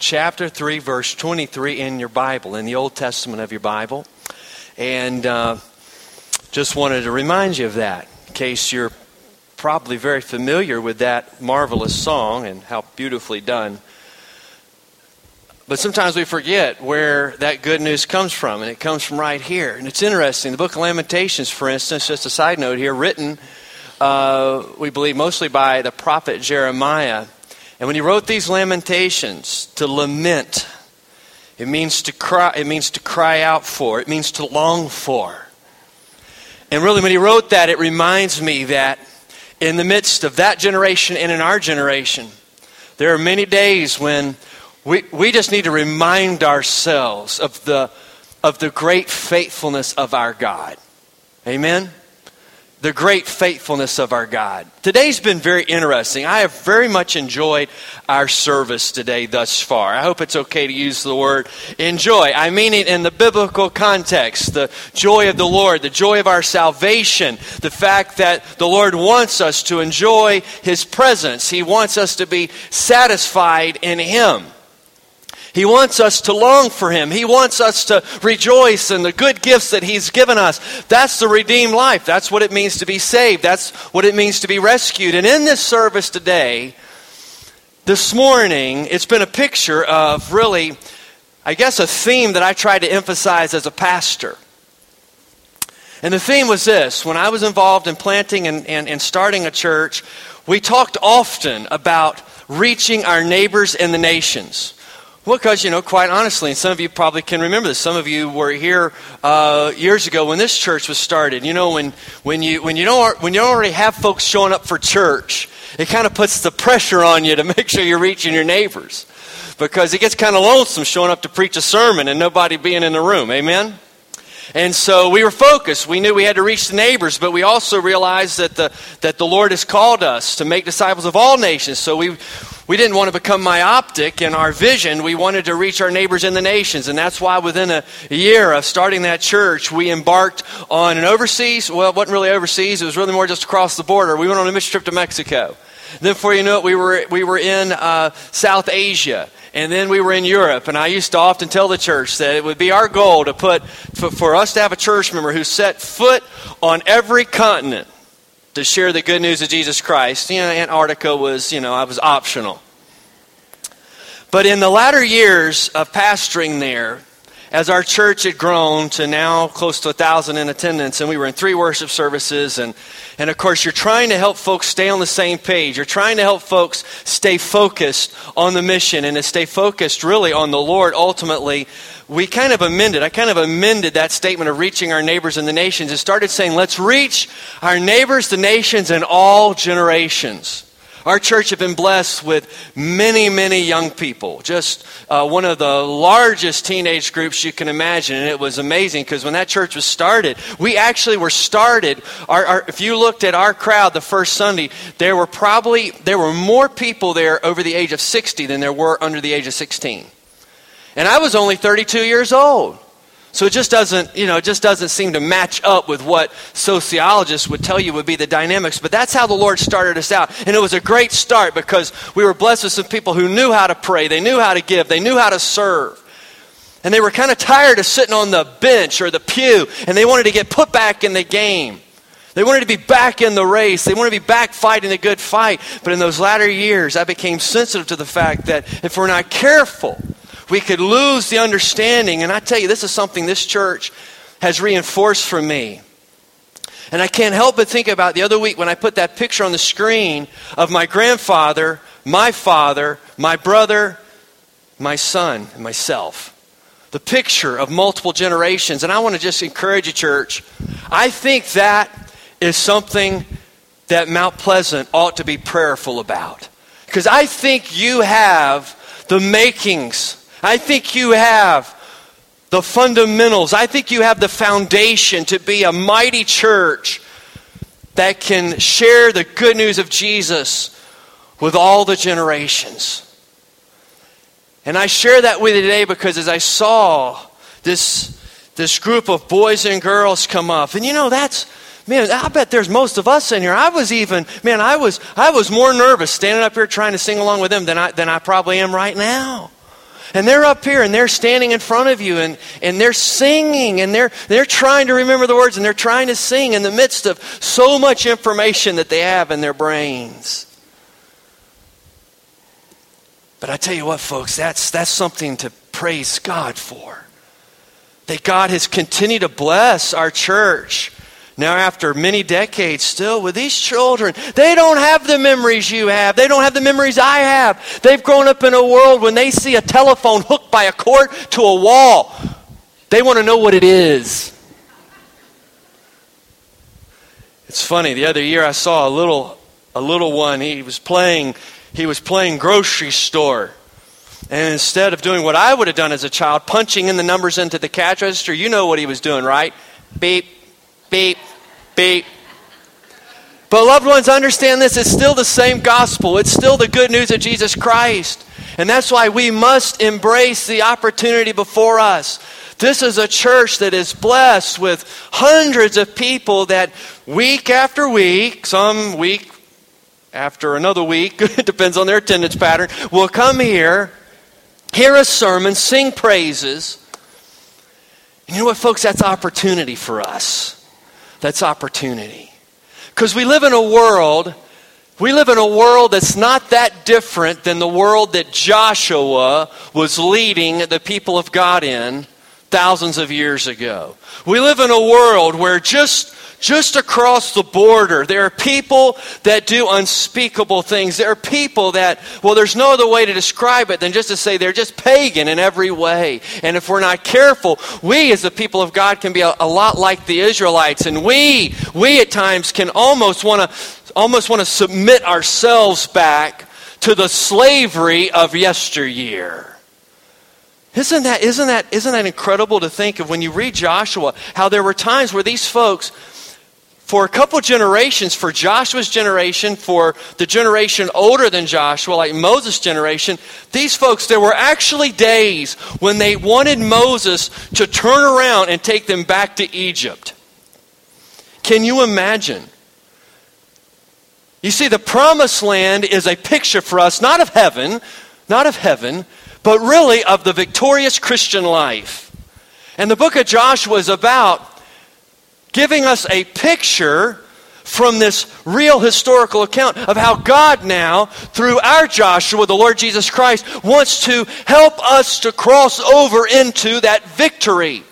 chapter 3, verse 23 in your Bible, in the Old Testament of your Bible. And uh, just wanted to remind you of that, in case you're probably very familiar with that marvelous song and how beautifully done. But sometimes we forget where that good news comes from, and it comes from right here. And it's interesting. The book of Lamentations, for instance, just a side note here, written, uh, we believe, mostly by the prophet Jeremiah. And when he wrote these lamentations, to lament, it means to cry, it means to cry out for, it means to long for. And really, when he wrote that, it reminds me that in the midst of that generation and in our generation, there are many days when we, we just need to remind ourselves of the, of the great faithfulness of our God. Amen? The great faithfulness of our God. Today's been very interesting. I have very much enjoyed our service today thus far. I hope it's okay to use the word enjoy. I mean it in the biblical context the joy of the Lord, the joy of our salvation, the fact that the Lord wants us to enjoy His presence. He wants us to be satisfied in Him. He wants us to long for Him. He wants us to rejoice in the good gifts that He's given us. That's the redeemed life. That's what it means to be saved. That's what it means to be rescued. And in this service today, this morning, it's been a picture of really, I guess, a theme that I tried to emphasize as a pastor. And the theme was this when I was involved in planting and, and, and starting a church, we talked often about reaching our neighbors and the nations. Well, because, you know, quite honestly, and some of you probably can remember this. Some of you were here uh, years ago when this church was started. You know, when, when, you, when, you don't, when you don't already have folks showing up for church, it kind of puts the pressure on you to make sure you're reaching your neighbors. Because it gets kind of lonesome showing up to preach a sermon and nobody being in the room. Amen? And so we were focused. We knew we had to reach the neighbors, but we also realized that the, that the Lord has called us to make disciples of all nations. So we, we didn't want to become myopic in our vision. We wanted to reach our neighbors in the nations. And that's why within a year of starting that church, we embarked on an overseas, well, it wasn't really overseas, it was really more just across the border. We went on a mission trip to Mexico. Then, before you know it, we were, we were in uh, South Asia. And then we were in Europe, and I used to often tell the church that it would be our goal to put, for, for us to have a church member who set foot on every continent to share the good news of Jesus Christ. You know, Antarctica was, you know, I was optional. But in the latter years of pastoring there, as our church had grown to now close to a thousand in attendance, and we were in three worship services, and, and of course, you're trying to help folks stay on the same page. You're trying to help folks stay focused on the mission and to stay focused really on the Lord ultimately. We kind of amended, I kind of amended that statement of reaching our neighbors and the nations and started saying, let's reach our neighbors, the nations, and all generations. Our church has been blessed with many, many young people. Just uh, one of the largest teenage groups you can imagine. And it was amazing because when that church was started, we actually were started. Our, our, if you looked at our crowd the first Sunday, there were probably there were more people there over the age of 60 than there were under the age of 16. And I was only 32 years old. So it just doesn't, you know, it just doesn't seem to match up with what sociologists would tell you would be the dynamics. But that's how the Lord started us out. And it was a great start because we were blessed with some people who knew how to pray, they knew how to give, they knew how to serve. And they were kind of tired of sitting on the bench or the pew, and they wanted to get put back in the game. They wanted to be back in the race. They wanted to be back fighting the good fight. But in those latter years, I became sensitive to the fact that if we're not careful, we could lose the understanding. And I tell you, this is something this church has reinforced for me. And I can't help but think about the other week when I put that picture on the screen of my grandfather, my father, my brother, my son, and myself. The picture of multiple generations. And I want to just encourage you, church. I think that is something that Mount Pleasant ought to be prayerful about. Because I think you have the makings I think you have the fundamentals. I think you have the foundation to be a mighty church that can share the good news of Jesus with all the generations. And I share that with you today because as I saw this, this group of boys and girls come up, and you know, that's, man, I bet there's most of us in here. I was even, man, I was, I was more nervous standing up here trying to sing along with them than I, than I probably am right now. And they're up here and they're standing in front of you and, and they're singing and they're, they're trying to remember the words and they're trying to sing in the midst of so much information that they have in their brains. But I tell you what, folks, that's, that's something to praise God for. That God has continued to bless our church now, after many decades, still with these children, they don't have the memories you have. They don't have the memories I have. They've grown up in a world when they see a telephone hooked by a cord to a wall, they want to know what it is. It's funny. The other year, I saw a little, a little one. He was playing. He was playing grocery store. And instead of doing what I would have done as a child, punching in the numbers into the cash register, you know what he was doing, right? Beep, beep, beep. But, loved ones, understand this. It's still the same gospel. It's still the good news of Jesus Christ. And that's why we must embrace the opportunity before us. This is a church that is blessed with hundreds of people that week after week, some week after another week, it depends on their attendance pattern, will come here, hear a sermon, sing praises. And you know what, folks? That's opportunity for us. That's opportunity. Because we live in a world, we live in a world that's not that different than the world that Joshua was leading the people of God in thousands of years ago. We live in a world where just just across the border, there are people that do unspeakable things. There are people that, well, there's no other way to describe it than just to say they're just pagan in every way. And if we're not careful, we as the people of God can be a, a lot like the Israelites. And we, we at times can almost want to, almost want to submit ourselves back to the slavery of yesteryear. Isn't that, isn't, that, isn't that incredible to think of when you read Joshua, how there were times where these folks, for a couple generations, for Joshua's generation, for the generation older than Joshua, like Moses' generation, these folks, there were actually days when they wanted Moses to turn around and take them back to Egypt. Can you imagine? You see, the promised land is a picture for us, not of heaven, not of heaven, but really of the victorious Christian life. And the book of Joshua is about giving us a picture from this real historical account of how God now, through our Joshua, the Lord Jesus Christ, wants to help us to cross over into that victory,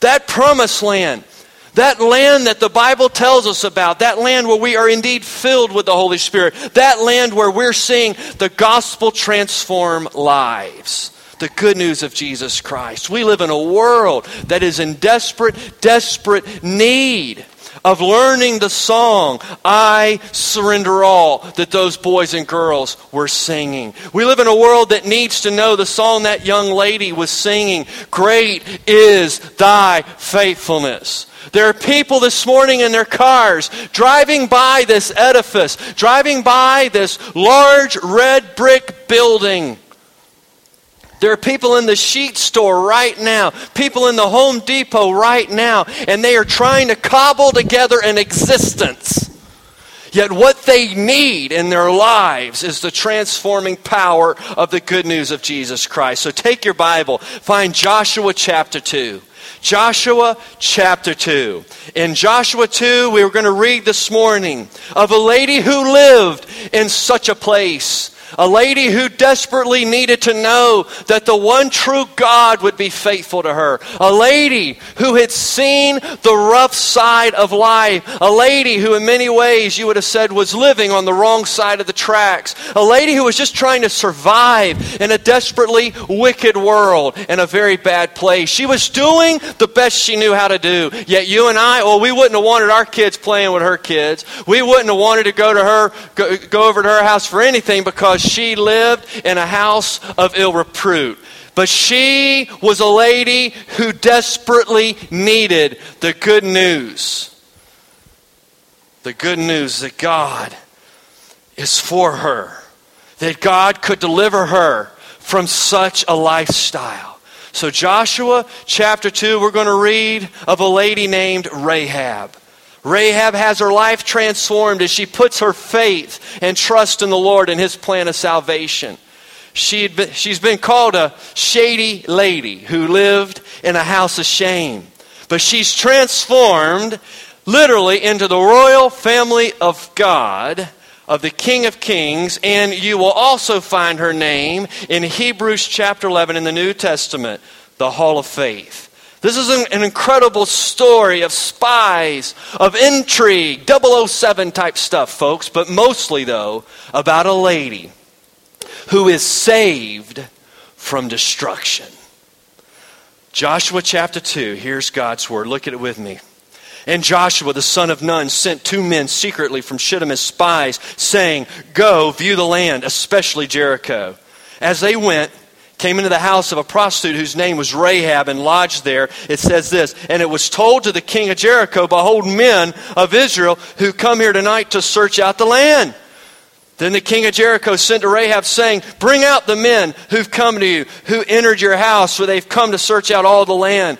that promised land. That land that the Bible tells us about, that land where we are indeed filled with the Holy Spirit, that land where we're seeing the gospel transform lives the good news of Jesus Christ. We live in a world that is in desperate, desperate need of learning the song, I Surrender All, that those boys and girls were singing. We live in a world that needs to know the song that young lady was singing, Great is Thy Faithfulness. There are people this morning in their cars driving by this edifice, driving by this large red brick building there are people in the sheet store right now, people in the Home Depot right now, and they are trying to cobble together an existence. Yet, what they need in their lives is the transforming power of the good news of Jesus Christ. So, take your Bible, find Joshua chapter 2. Joshua chapter 2. In Joshua 2, we were going to read this morning of a lady who lived in such a place a lady who desperately needed to know that the one true God would be faithful to her. A lady who had seen the rough side of life. A lady who, in many ways, you would have said was living on the wrong side of the tracks. A lady who was just trying to survive in a desperately wicked world in a very bad place. She was doing the best she knew how to do. Yet you and I, well, we wouldn't have wanted our kids playing with her kids. We wouldn't have wanted to go to her, go, go over to her house for anything because because she lived in a house of ill repute. But she was a lady who desperately needed the good news. The good news that God is for her, that God could deliver her from such a lifestyle. So, Joshua chapter 2, we're going to read of a lady named Rahab. Rahab has her life transformed as she puts her faith and trust in the Lord and his plan of salvation. she she's been called a shady lady who lived in a house of shame. But she's transformed literally into the royal family of God, of the King of Kings, and you will also find her name in Hebrews chapter 11 in the New Testament, the Hall of Faith. This is an, an incredible story of spies, of intrigue, 007 type stuff, folks, but mostly, though, about a lady who is saved from destruction. Joshua chapter 2, here's God's word. Look at it with me. And Joshua, the son of Nun, sent two men secretly from Shittim as spies, saying, Go, view the land, especially Jericho. As they went, came into the house of a prostitute whose name was Rahab and lodged there. It says this, and it was told to the king of Jericho, Behold, men of Israel who come here tonight to search out the land. Then the king of Jericho sent to Rahab, saying, Bring out the men who've come to you, who entered your house, for they've come to search out all the land.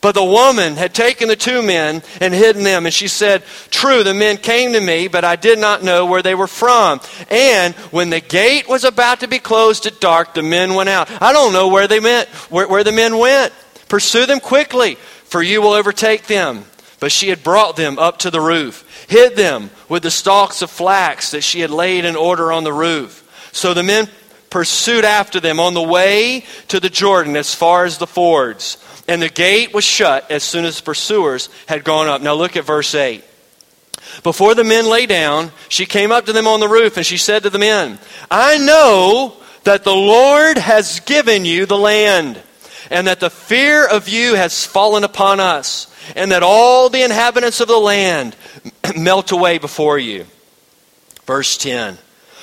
But the woman had taken the two men and hidden them. And she said, True, the men came to me, but I did not know where they were from. And when the gate was about to be closed at dark, the men went out. I don't know where they went, where, where the men went. Pursue them quickly, for you will overtake them. But she had brought them up to the roof, hid them with the stalks of flax that she had laid in order on the roof. So the men pursued after them on the way to the Jordan as far as the fords. And the gate was shut as soon as the pursuers had gone up. Now look at verse 8. Before the men lay down, she came up to them on the roof and she said to the men, I know that the Lord has given you the land, and that the fear of you has fallen upon us and that all the inhabitants of the land melt away before you. Verse 10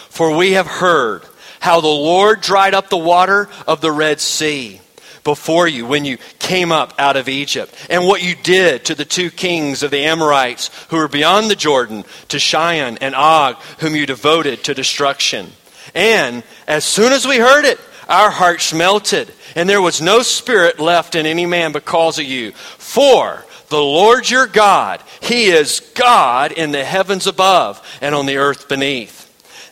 For we have heard how the Lord dried up the water of the Red Sea before you when you came up out of Egypt, and what you did to the two kings of the Amorites who were beyond the Jordan, to Sihon and Og, whom you devoted to destruction. And as soon as we heard it, our hearts melted, and there was no spirit left in any man because of you. For the Lord your God, He is God in the heavens above and on the earth beneath.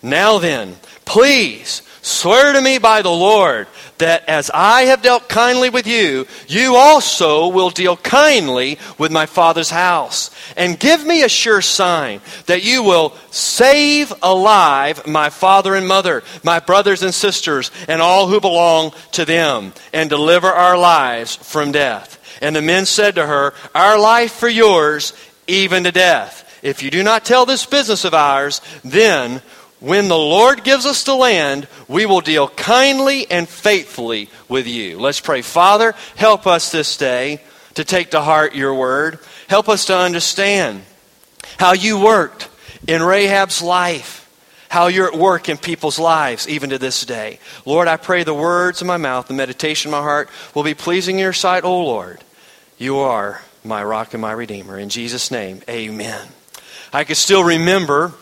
Now then, please swear to me by the Lord that as I have dealt kindly with you, you also will deal kindly with my father's house. And give me a sure sign that you will save alive my father and mother, my brothers and sisters, and all who belong to them, and deliver our lives from death. And the men said to her, Our life for yours, even to death. If you do not tell this business of ours, then when the Lord gives us the land, we will deal kindly and faithfully with you. Let's pray. Father, help us this day to take to heart your word. Help us to understand how you worked in Rahab's life how you're at work in people's lives, even to this day. Lord, I pray the words of my mouth, the meditation of my heart will be pleasing in your sight, O Lord. You are my rock and my redeemer. In Jesus' name, amen. I can still remember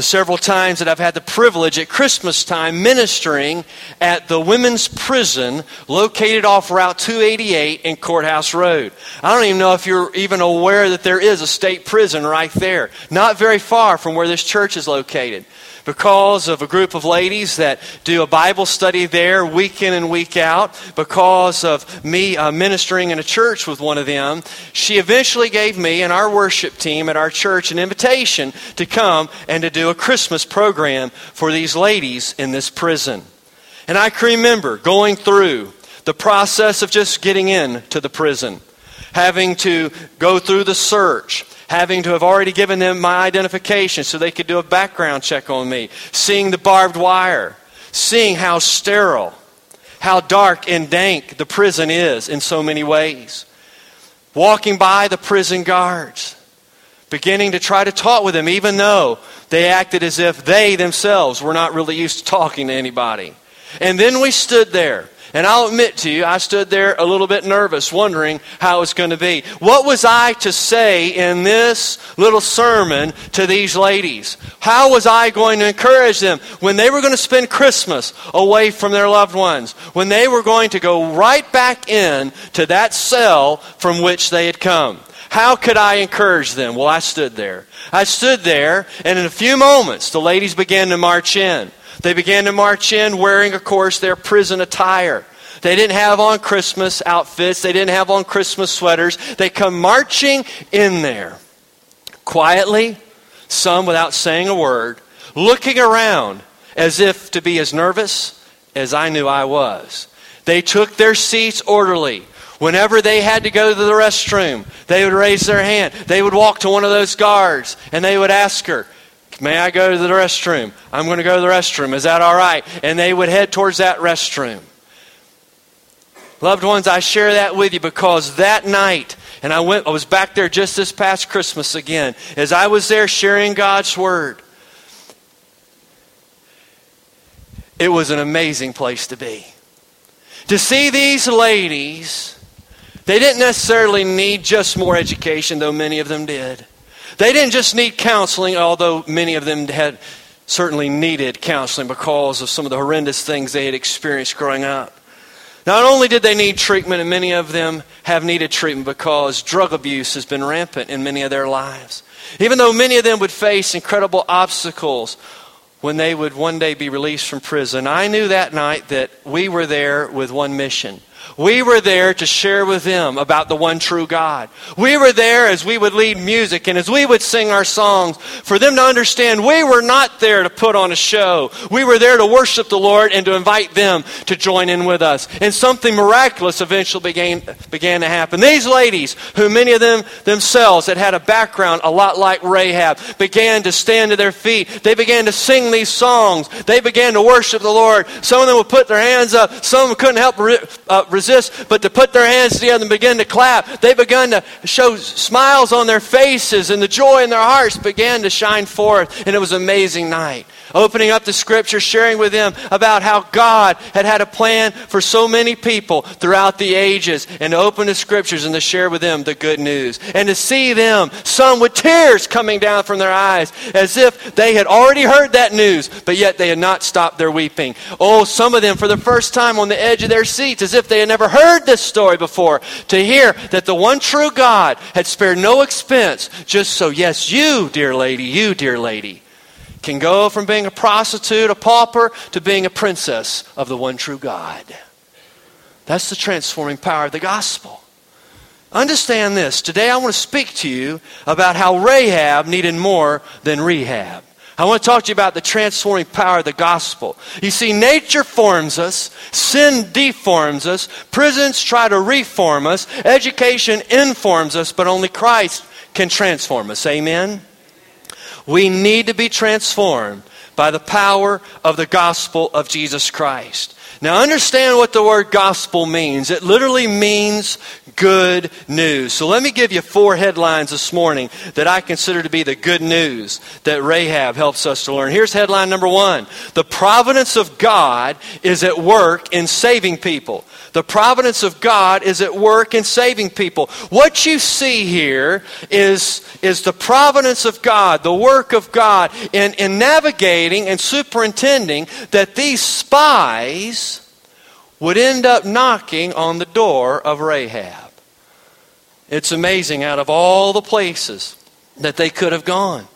the several times that I've had the privilege at Christmas time ministering at the women's prison located off Route 288 in Courthouse Road. I don't even know if you're even aware that there is a state prison right there, not very far from where this church is located because of a group of ladies that do a Bible study there week in and week out, because of me uh, ministering in a church with one of them, she eventually gave me and our worship team at our church an invitation to come and to do a Christmas program for these ladies in this prison. And I can remember going through the process of just getting in to the prison, having to go through the search, having to have already given them my identification so they could do a background check on me, seeing the barbed wire, seeing how sterile, how dark and dank the prison is in so many ways, walking by the prison guards, beginning to try to talk with them, even though they acted as if they themselves were not really used to talking to anybody. And then we stood there and I'll admit to you, I stood there a little bit nervous, wondering how it was going to be. What was I to say in this little sermon to these ladies? How was I going to encourage them when they were going to spend Christmas away from their loved ones? When they were going to go right back in to that cell from which they had come? How could I encourage them? Well, I stood there. I stood there, and in a few moments, the ladies began to march in. They began to march in wearing, of course, their prison attire. They didn't have on Christmas outfits. They didn't have on Christmas sweaters. They come marching in there quietly, some without saying a word, looking around as if to be as nervous as I knew I was. They took their seats orderly. Whenever they had to go to the restroom, they would raise their hand. They would walk to one of those guards and they would ask her, May I go to the restroom? I'm going to go to the restroom. Is that all right? And they would head towards that restroom. Loved ones, I share that with you because that night, and I went I was back there just this past Christmas again, as I was there sharing God's word. It was an amazing place to be. To see these ladies, they didn't necessarily need just more education, though many of them did. They didn't just need counseling, although many of them had certainly needed counseling because of some of the horrendous things they had experienced growing up. Not only did they need treatment, and many of them have needed treatment because drug abuse has been rampant in many of their lives. Even though many of them would face incredible obstacles when they would one day be released from prison, I knew that night that we were there with one mission we were there to share with them about the one true God. We were there as we would lead music and as we would sing our songs for them to understand we were not there to put on a show. We were there to worship the Lord and to invite them to join in with us. And something miraculous eventually began, began to happen. These ladies, who many of them themselves had had a background a lot like Rahab, began to stand to their feet. They began to sing these songs. They began to worship the Lord. Some of them would put their hands up. Some couldn't help re- uh, resist but to put their hands together and begin to clap. They began to show smiles on their faces, and the joy in their hearts began to shine forth. And it was an amazing night. Opening up the scripture, sharing with them about how God had had a plan for so many people throughout the ages, and to open the scriptures and to share with them the good news. And to see them, some with tears coming down from their eyes, as if they had already heard that news, but yet they had not stopped their weeping. Oh, some of them for the first time on the edge of their seats, as if they had never heard this story before, to hear that the one true God had spared no expense just so, yes, you, dear lady, you, dear lady, can go from being a prostitute, a pauper, to being a princess of the one true God. That's the transforming power of the gospel. Understand this. Today I want to speak to you about how Rahab needed more than rehab. I want to talk to you about the transforming power of the gospel. You see, nature forms us, sin deforms us, prisons try to reform us, education informs us, but only Christ can transform us. Amen? We need to be transformed by the power of the gospel of Jesus Christ. Now, understand what the word gospel means. It literally means good news. So, let me give you four headlines this morning that I consider to be the good news that Rahab helps us to learn. Here's headline number one The providence of God is at work in saving people. The providence of God is at work in saving people. What you see here is, is the providence of God, the work of God in, in navigating and superintending that these spies would end up knocking on the door of Rahab. It's amazing, out of all the places that they could have gone,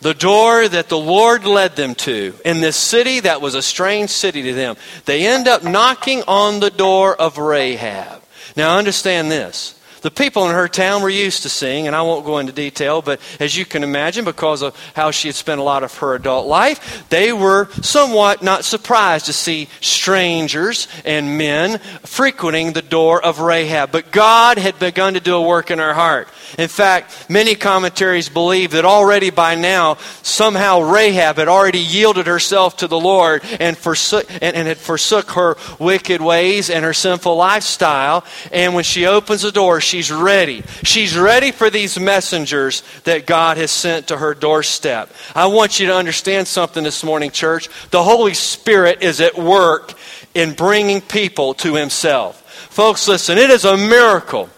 the door that the Lord led them to in this city that was a strange city to them. They end up knocking on the door of Rahab. Now, understand this. The people in her town were used to seeing, and I won't go into detail, but as you can imagine, because of how she had spent a lot of her adult life, they were somewhat not surprised to see strangers and men frequenting the door of Rahab. But God had begun to do a work in her heart. In fact, many commentaries believe that already by now, somehow Rahab had already yielded herself to the Lord and, forsook, and, and had forsook her wicked ways and her sinful lifestyle. And when she opens the door, she's ready. She's ready for these messengers that God has sent to her doorstep. I want you to understand something this morning, church. The Holy Spirit is at work in bringing people to Himself. Folks, listen, it is a miracle.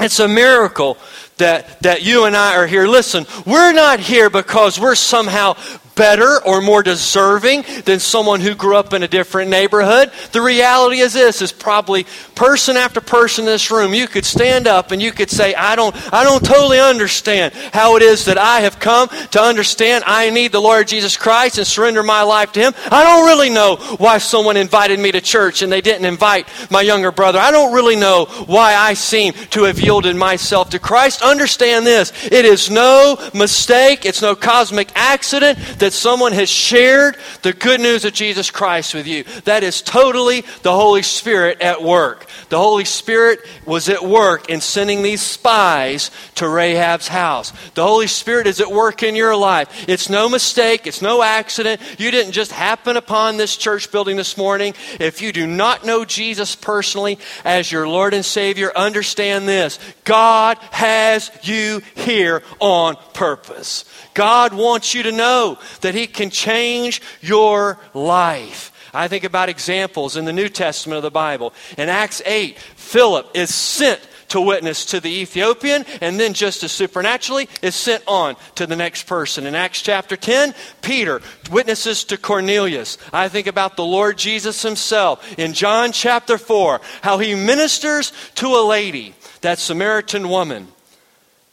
It's a miracle that, that you and I are here. Listen, we're not here because we're somehow better or more deserving than someone who grew up in a different neighborhood. The reality is this is probably person after person in this room, you could stand up and you could say, I don't, I don't totally understand how it is that I have come to understand I need the Lord Jesus Christ and surrender my life to Him. I don't really know why someone invited me to church and they didn't invite my younger brother. I don't really know why I seem to have yielded myself to Christ. Understand this. It is no mistake. It's no cosmic accident that someone has shared the good news of Jesus Christ with you. That is totally the Holy Spirit at work. The Holy Spirit was at work in sending these spies to Rahab's house. The Holy Spirit is at work in your life. It's no mistake. It's no accident. You didn't just happen upon this church building this morning. If you do not know Jesus personally as your Lord and Savior, understand this. God has you here on purpose. God wants you to know that He can change your life. I think about examples in the New Testament of the Bible. In Acts 8, Philip is sent to witness to the Ethiopian, and then just as supernaturally is sent on to the next person. In Acts chapter 10, Peter witnesses to Cornelius. I think about the Lord Jesus himself in John chapter 4, how he ministers to a lady, that Samaritan woman,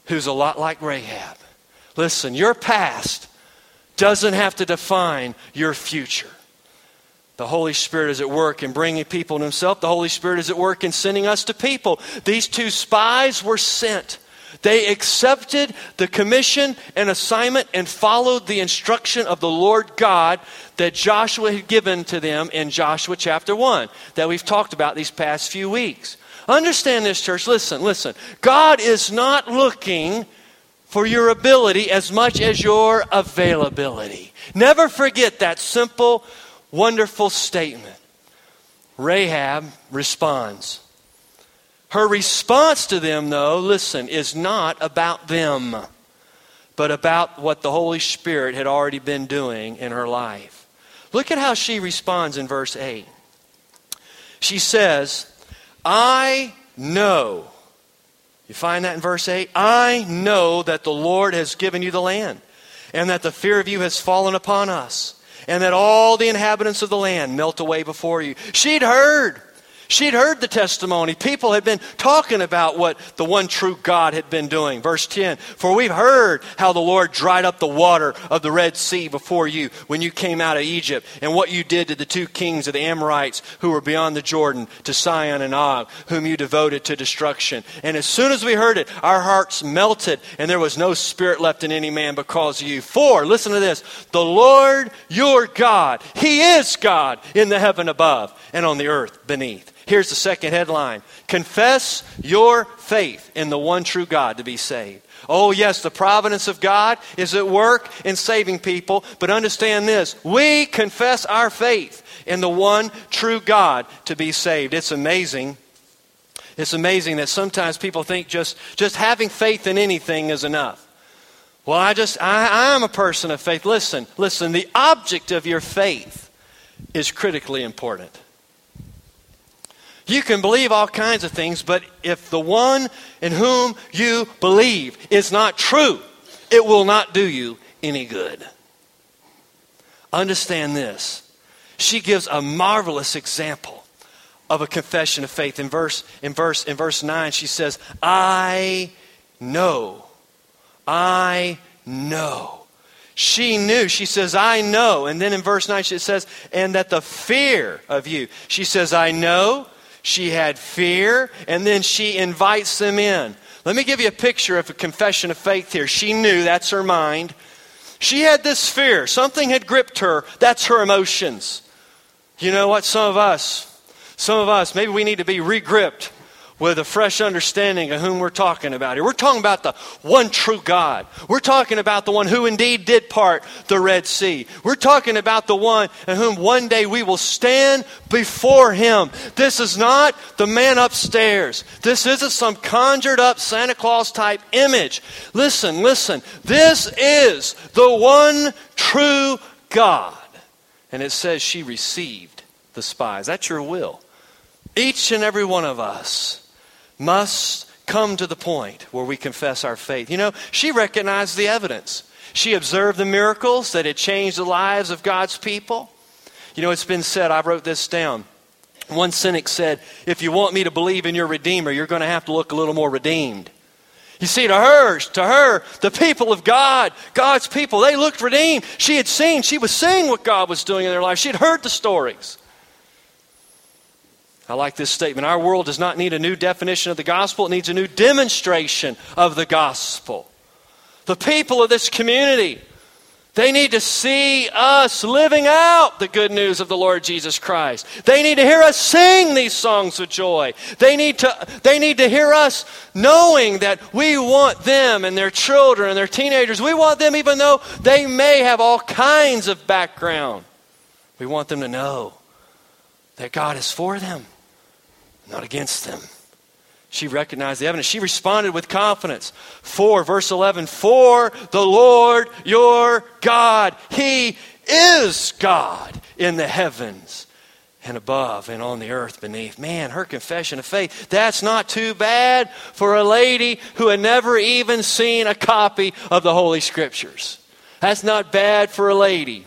who's a lot like Rahab. Listen, your past doesn't have to define your future. The Holy Spirit is at work in bringing people to Himself. The Holy Spirit is at work in sending us to people. These two spies were sent. They accepted the commission and assignment and followed the instruction of the Lord God that Joshua had given to them in Joshua chapter 1 that we've talked about these past few weeks. Understand this, church. Listen, listen. God is not looking for your ability as much as your availability. Never forget that simple wonderful statement. Rahab responds. Her response to them, though, listen, is not about them, but about what the Holy Spirit had already been doing in her life. Look at how she responds in verse 8. She says, I know. You find that in verse 8? I know that the Lord has given you the land, and that the fear of you has fallen upon us and that all the inhabitants of the land melt away before you. She'd heard She'd heard the testimony. People had been talking about what the one true God had been doing. Verse 10 For we've heard how the Lord dried up the water of the Red Sea before you when you came out of Egypt, and what you did to the two kings of the Amorites who were beyond the Jordan, to Sihon and Og, whom you devoted to destruction. And as soon as we heard it, our hearts melted, and there was no spirit left in any man because of you. For, listen to this the Lord your God, He is God in the heaven above and on the earth beneath. Here's the second headline Confess your faith in the one true God to be saved. Oh, yes, the providence of God is at work in saving people, but understand this we confess our faith in the one true God to be saved. It's amazing. It's amazing that sometimes people think just, just having faith in anything is enough. Well, I just, I, I am a person of faith. Listen, listen, the object of your faith is critically important. You can believe all kinds of things, but if the one in whom you believe is not true, it will not do you any good. Understand this. She gives a marvelous example of a confession of faith. In verse, in verse, in verse 9, she says, I know. I know. She knew. She says, I know. And then in verse 9, she says, and that the fear of you. She says, I know she had fear, and then she invites them in. Let me give you a picture of a confession of faith here. She knew, that's her mind. She had this fear. Something had gripped her. That's her emotions. You know what? Some of us, some of us, maybe we need to be regripped with a fresh understanding of whom we're talking about here. We're talking about the one true God. We're talking about the one who indeed did part the Red Sea. We're talking about the one in whom one day we will stand before him. This is not the man upstairs. This isn't some conjured up Santa Claus type image. Listen, listen. This is the one true God. And it says she received the spies. That's your will. Each and every one of us must come to the point where we confess our faith. You know, she recognized the evidence. She observed the miracles that had changed the lives of God's people. You know, it's been said, I wrote this down. One cynic said, If you want me to believe in your Redeemer, you're going to have to look a little more redeemed. You see, to her, to her, the people of God, God's people, they looked redeemed. She had seen, she was seeing what God was doing in their life. She had heard the stories. I like this statement. Our world does not need a new definition of the gospel, it needs a new demonstration of the gospel. The people of this community, they need to see us living out the good news of the Lord Jesus Christ. They need to hear us sing these songs of joy. They need to, they need to hear us knowing that we want them and their children and their teenagers. We want them even though they may have all kinds of background. We want them to know that God is for them, not against them. She recognized the evidence. She responded with confidence. For, verse 11, for the Lord your God, He is God in the heavens and above and on the earth beneath. Man, her confession of faith, that's not too bad for a lady who had never even seen a copy of the Holy Scriptures. That's not bad for a lady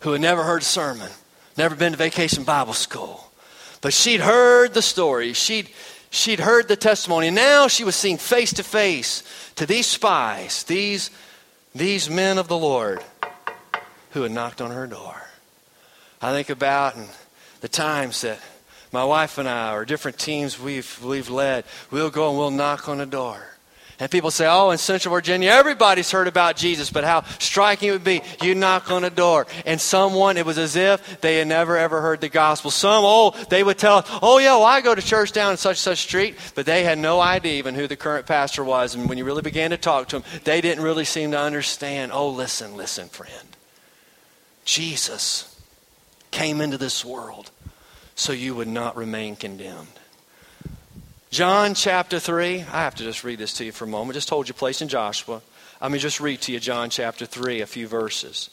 who had never heard a sermon, never been to vacation Bible school but she'd heard the story. She'd, she'd heard the testimony. And now she was seeing face to face to these spies, these, these men of the Lord who had knocked on her door. I think about and the times that my wife and I, or different teams we've, we've led, we'll go and we'll knock on a door. And people say, oh, in Central Virginia, everybody's heard about Jesus, but how striking it would be. You knock on a door, and someone, it was as if they had never, ever heard the gospel. Some, oh, they would tell, oh, yeah, well, I go to church down in such such street, but they had no idea even who the current pastor was. And when you really began to talk to them, they didn't really seem to understand. Oh, listen, listen, friend. Jesus came into this world so you would not remain condemned. John chapter 3. I have to just read this to you for a moment. Just hold your place in Joshua. Let me just read to you John chapter 3, a few verses.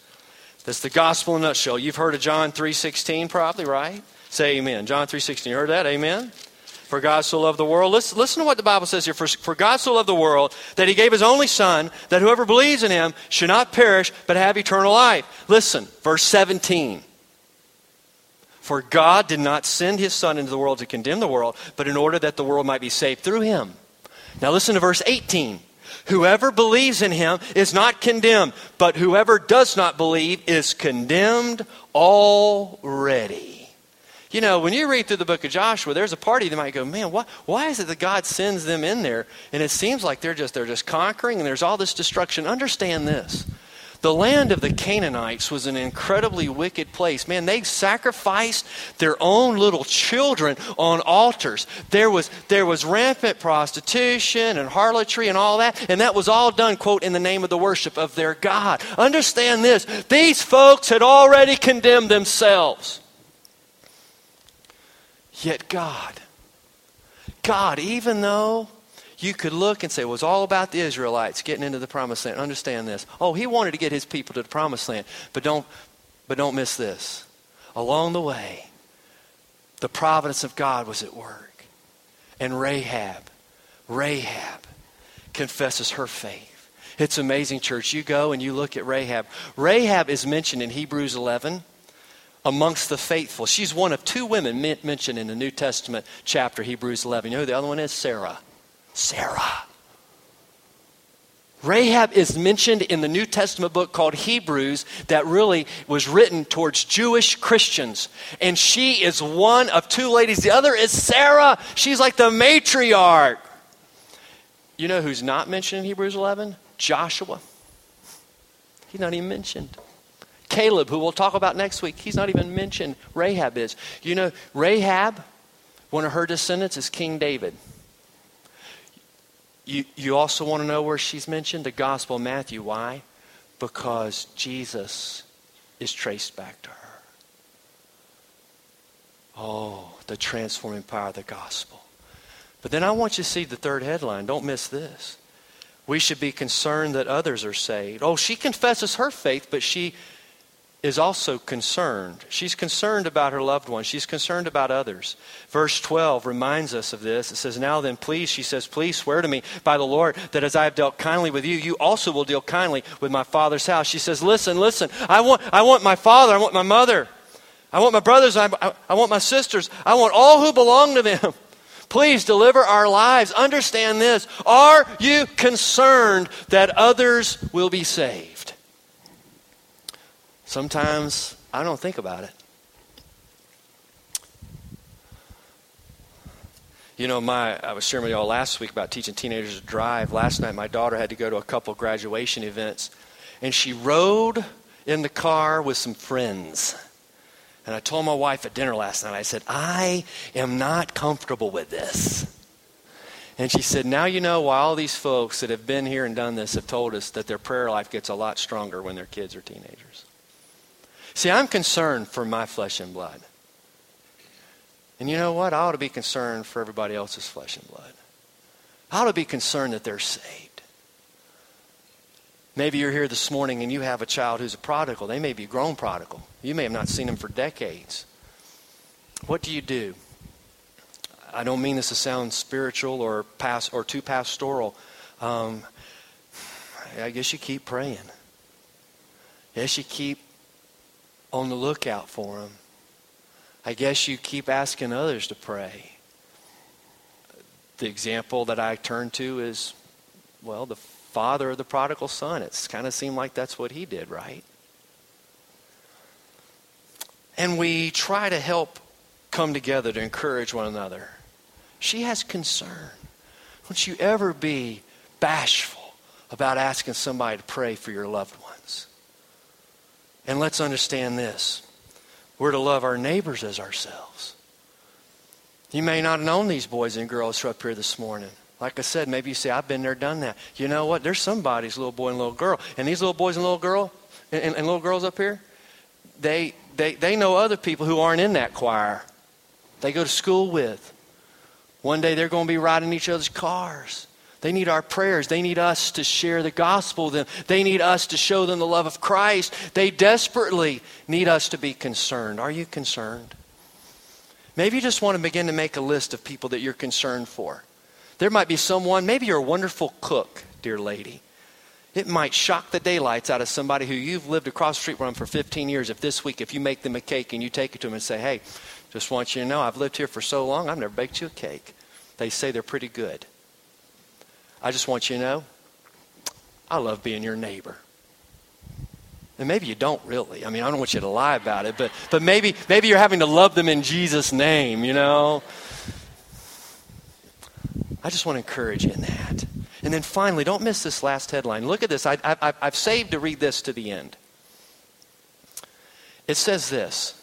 That's the gospel in a nutshell. You've heard of John 3.16 probably, right? Say amen. John 3.16. You heard that? Amen? For God so loved the world. Listen, listen to what the Bible says here. For, for God so loved the world that he gave his only Son, that whoever believes in him should not perish, but have eternal life. Listen, verse 17. For God did not send his Son into the world to condemn the world, but in order that the world might be saved through him. Now listen to verse 18. Whoever believes in him is not condemned, but whoever does not believe is condemned already. You know, when you read through the book of Joshua, there's a party that might go, man, why, why is it that God sends them in there? And it seems like they're just, they're just conquering and there's all this destruction. Understand this. The land of the Canaanites was an incredibly wicked place. Man, they sacrificed their own little children on altars. There was, there was rampant prostitution and harlotry and all that, and that was all done, quote, in the name of the worship of their God. Understand this these folks had already condemned themselves. Yet God, God, even though you could look and say it was all about the Israelites getting into the promised land. Understand this. Oh, he wanted to get his people to the promised land. But don't, but don't miss this. Along the way, the providence of God was at work. And Rahab, Rahab confesses her faith. It's amazing, church. You go and you look at Rahab. Rahab is mentioned in Hebrews 11 amongst the faithful. She's one of two women mentioned in the New Testament chapter, Hebrews 11. You know who the other one is? Sarah. Sarah. Rahab is mentioned in the New Testament book called Hebrews that really was written towards Jewish Christians. And she is one of two ladies. The other is Sarah. She's like the matriarch. You know who's not mentioned in Hebrews 11? Joshua. He's not even mentioned. Caleb, who we'll talk about next week, he's not even mentioned. Rahab is. You know, Rahab, one of her descendants is King David. You, you also want to know where she's mentioned? The Gospel of Matthew. Why? Because Jesus is traced back to her. Oh, the transforming power of the gospel. But then I want you to see the third headline. Don't miss this. We should be concerned that others are saved. Oh, she confesses her faith, but she is also concerned. She's concerned about her loved ones. She's concerned about others. Verse 12 reminds us of this. It says, Now then, please, she says, please swear to me by the Lord that as I have dealt kindly with you, you also will deal kindly with my father's house. She says, Listen, listen, I want, I want my father, I want my mother, I want my brothers, I, I, I want my sisters, I want all who belong to them. Please deliver our lives. Understand this. Are you concerned that others will be saved? Sometimes I don't think about it. You know, my I was sharing with y'all last week about teaching teenagers to drive. Last night, my daughter had to go to a couple graduation events, and she rode in the car with some friends. And I told my wife at dinner last night, I said, I am not comfortable with this. And she said, Now you know why all these folks that have been here and done this have told us that their prayer life gets a lot stronger when their kids are teenagers. See, I'm concerned for my flesh and blood. And you know what? I ought to be concerned for everybody else's flesh and blood. I ought to be concerned that they're saved. Maybe you're here this morning and you have a child who's a prodigal. They may be grown prodigal. You may have not seen them for decades. What do you do? I don't mean this to sound spiritual or past or too pastoral. Um, I guess you keep praying. Yes, you keep on the lookout for them. I guess you keep asking others to pray. The example that I turn to is, well, the father of the prodigal son. It's kind of seemed like that's what he did, right? And we try to help come together to encourage one another. She has concern. Don't you ever be bashful about asking somebody to pray for your loved ones. And let's understand this we're to love our neighbors as ourselves. You may not have known these boys and girls who are up here this morning. Like I said, maybe you say, I've been there, done that. You know what? There's somebody's little boy and little girl. And these little boys and little girl and, and, and little girls up here, they, they, they know other people who aren't in that choir. They go to school with. One day they're going to be riding each other's cars. They need our prayers. They need us to share the gospel with them. They need us to show them the love of Christ. They desperately need us to be concerned. Are you concerned? Maybe you just want to begin to make a list of people that you're concerned for. There might be someone, maybe you're a wonderful cook, dear lady. It might shock the daylights out of somebody who you've lived across the street from for 15 years if this week, if you make them a cake and you take it to them and say, hey, just want you to know, I've lived here for so long, I've never baked you a cake. They say they're pretty good. I just want you to know, I love being your neighbor. And maybe you don't really. I mean, I don't want you to lie about it, but, but maybe, maybe you're having to love them in Jesus' name, you know? I just want to encourage you in that. And then finally, don't miss this last headline. Look at this. I, I, I've saved to read this to the end. It says this.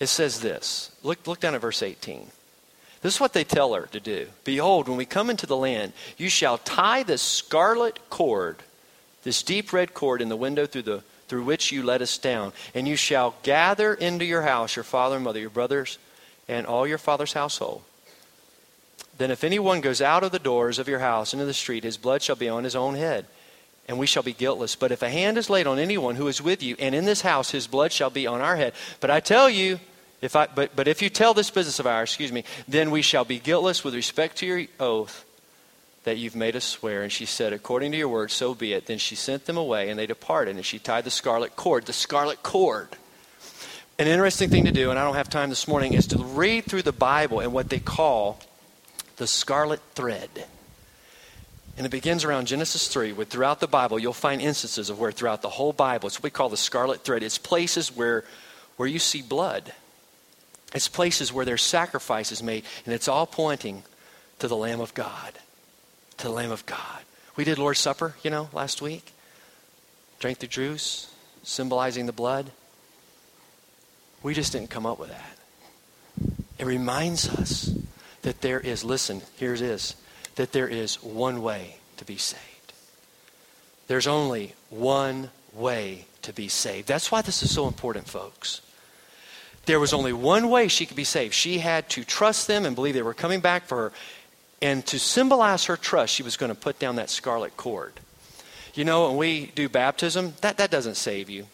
It says this. Look, look down at verse 18. This is what they tell her to do. Behold, when we come into the land, you shall tie the scarlet cord, this deep red cord in the window through, the, through which you let us down, and you shall gather into your house your father and mother, your brothers, and all your father's household. Then if anyone goes out of the doors of your house into the street, his blood shall be on his own head, and we shall be guiltless. But if a hand is laid on anyone who is with you, and in this house his blood shall be on our head. But I tell you, if I, but, but if you tell this business of ours, excuse me, then we shall be guiltless with respect to your oath that you've made us swear. And she said, According to your word, so be it. Then she sent them away, and they departed. And she tied the scarlet cord, the scarlet cord. An interesting thing to do, and I don't have time this morning, is to read through the Bible and what they call the scarlet thread. And it begins around Genesis 3, with throughout the Bible, you'll find instances of where throughout the whole Bible, it's what we call the scarlet thread. It's places where, where you see blood. It's places where there's sacrifices made, and it's all pointing to the Lamb of God. To the Lamb of God. We did Lord's Supper, you know, last week. Drank the juice, symbolizing the blood. We just didn't come up with that. It reminds us that there is, listen, here it is, that there is one way to be saved. There's only one way to be saved. That's why this is so important, folks. There was only one way she could be saved. She had to trust them and believe they were coming back for her. And to symbolize her trust, she was going to put down that scarlet cord. You know, when we do baptism, that, that doesn't save you.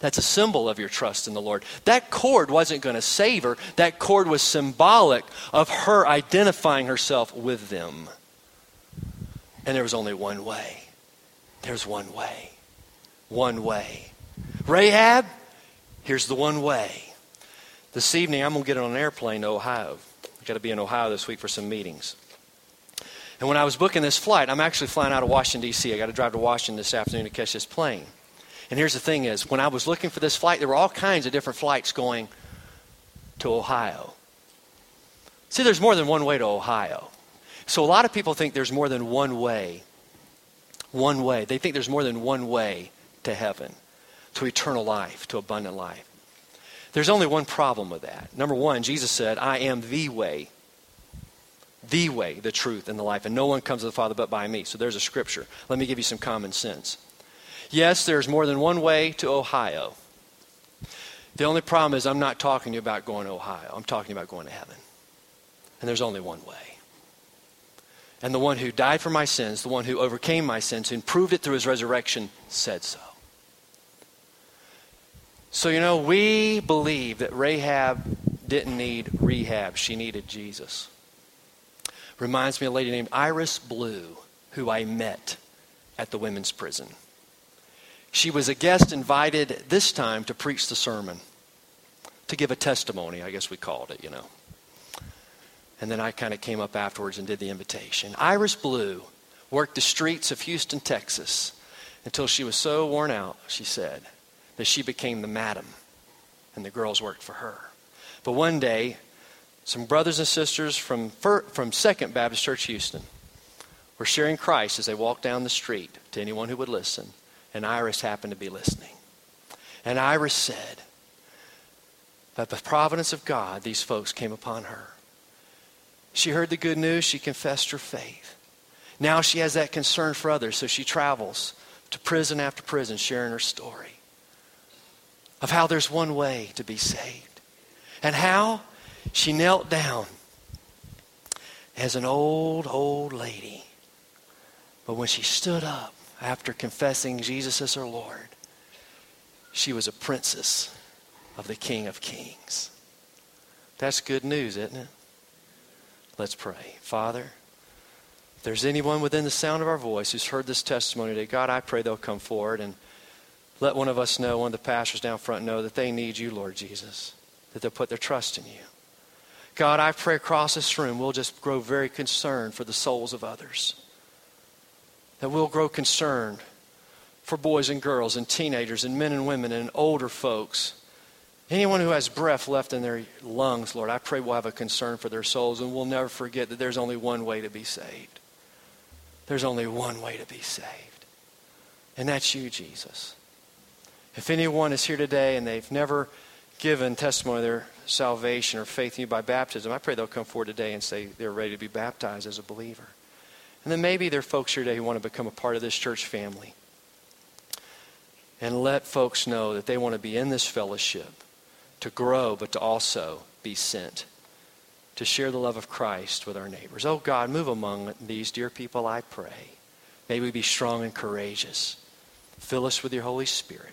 That's a symbol of your trust in the Lord. That cord wasn't going to save her, that cord was symbolic of her identifying herself with them. And there was only one way. There's one way. One way. Rahab, here's the one way. This evening, I'm going to get on an airplane to Ohio. I've got to be in Ohio this week for some meetings. And when I was booking this flight, I'm actually flying out of Washington, D.C. I got to drive to Washington this afternoon to catch this plane. And here's the thing is, when I was looking for this flight, there were all kinds of different flights going to Ohio. See, there's more than one way to Ohio. So a lot of people think there's more than one way. One way. They think there's more than one way to heaven, to eternal life, to abundant life. There's only one problem with that. Number one, Jesus said, I am the way, the way, the truth, and the life, and no one comes to the Father but by me. So there's a scripture. Let me give you some common sense. Yes, there's more than one way to Ohio. The only problem is I'm not talking to you about going to Ohio. I'm talking about going to heaven. And there's only one way. And the one who died for my sins, the one who overcame my sins and proved it through his resurrection, said so. So, you know, we believe that Rahab didn't need rehab, she needed Jesus. Reminds me of a lady named Iris Blue, who I met at the women's prison. She was a guest invited this time to preach the sermon, to give a testimony, I guess we called it, you know. And then I kind of came up afterwards and did the invitation. Iris Blue worked the streets of Houston, Texas, until she was so worn out, she said, that she became the madam, and the girls worked for her. But one day, some brothers and sisters from, from Second Baptist Church Houston were sharing Christ as they walked down the street to anyone who would listen, and Iris happened to be listening. And Iris said, that the providence of God, these folks came upon her. She heard the good news, she confessed her faith. Now she has that concern for others, so she travels to prison after prison sharing her story of how there's one way to be saved. And how she knelt down as an old, old lady. But when she stood up after confessing Jesus as her Lord, she was a princess of the King of Kings. That's good news, isn't it? Let's pray. Father, if there's anyone within the sound of our voice who's heard this testimony today, God, I pray they'll come forward and let one of us know, one of the pastors down front know that they need you, Lord Jesus, that they'll put their trust in you. God, I pray across this room we'll just grow very concerned for the souls of others. That we'll grow concerned for boys and girls and teenagers and men and women and older folks. Anyone who has breath left in their lungs, Lord, I pray we'll have a concern for their souls and we'll never forget that there's only one way to be saved. There's only one way to be saved. And that's you, Jesus. If anyone is here today and they've never given testimony of their salvation or faith in you by baptism, I pray they'll come forward today and say they're ready to be baptized as a believer. And then maybe there are folks here today who want to become a part of this church family. And let folks know that they want to be in this fellowship to grow, but to also be sent to share the love of Christ with our neighbors. Oh God, move among these dear people, I pray. May we be strong and courageous. Fill us with your Holy Spirit.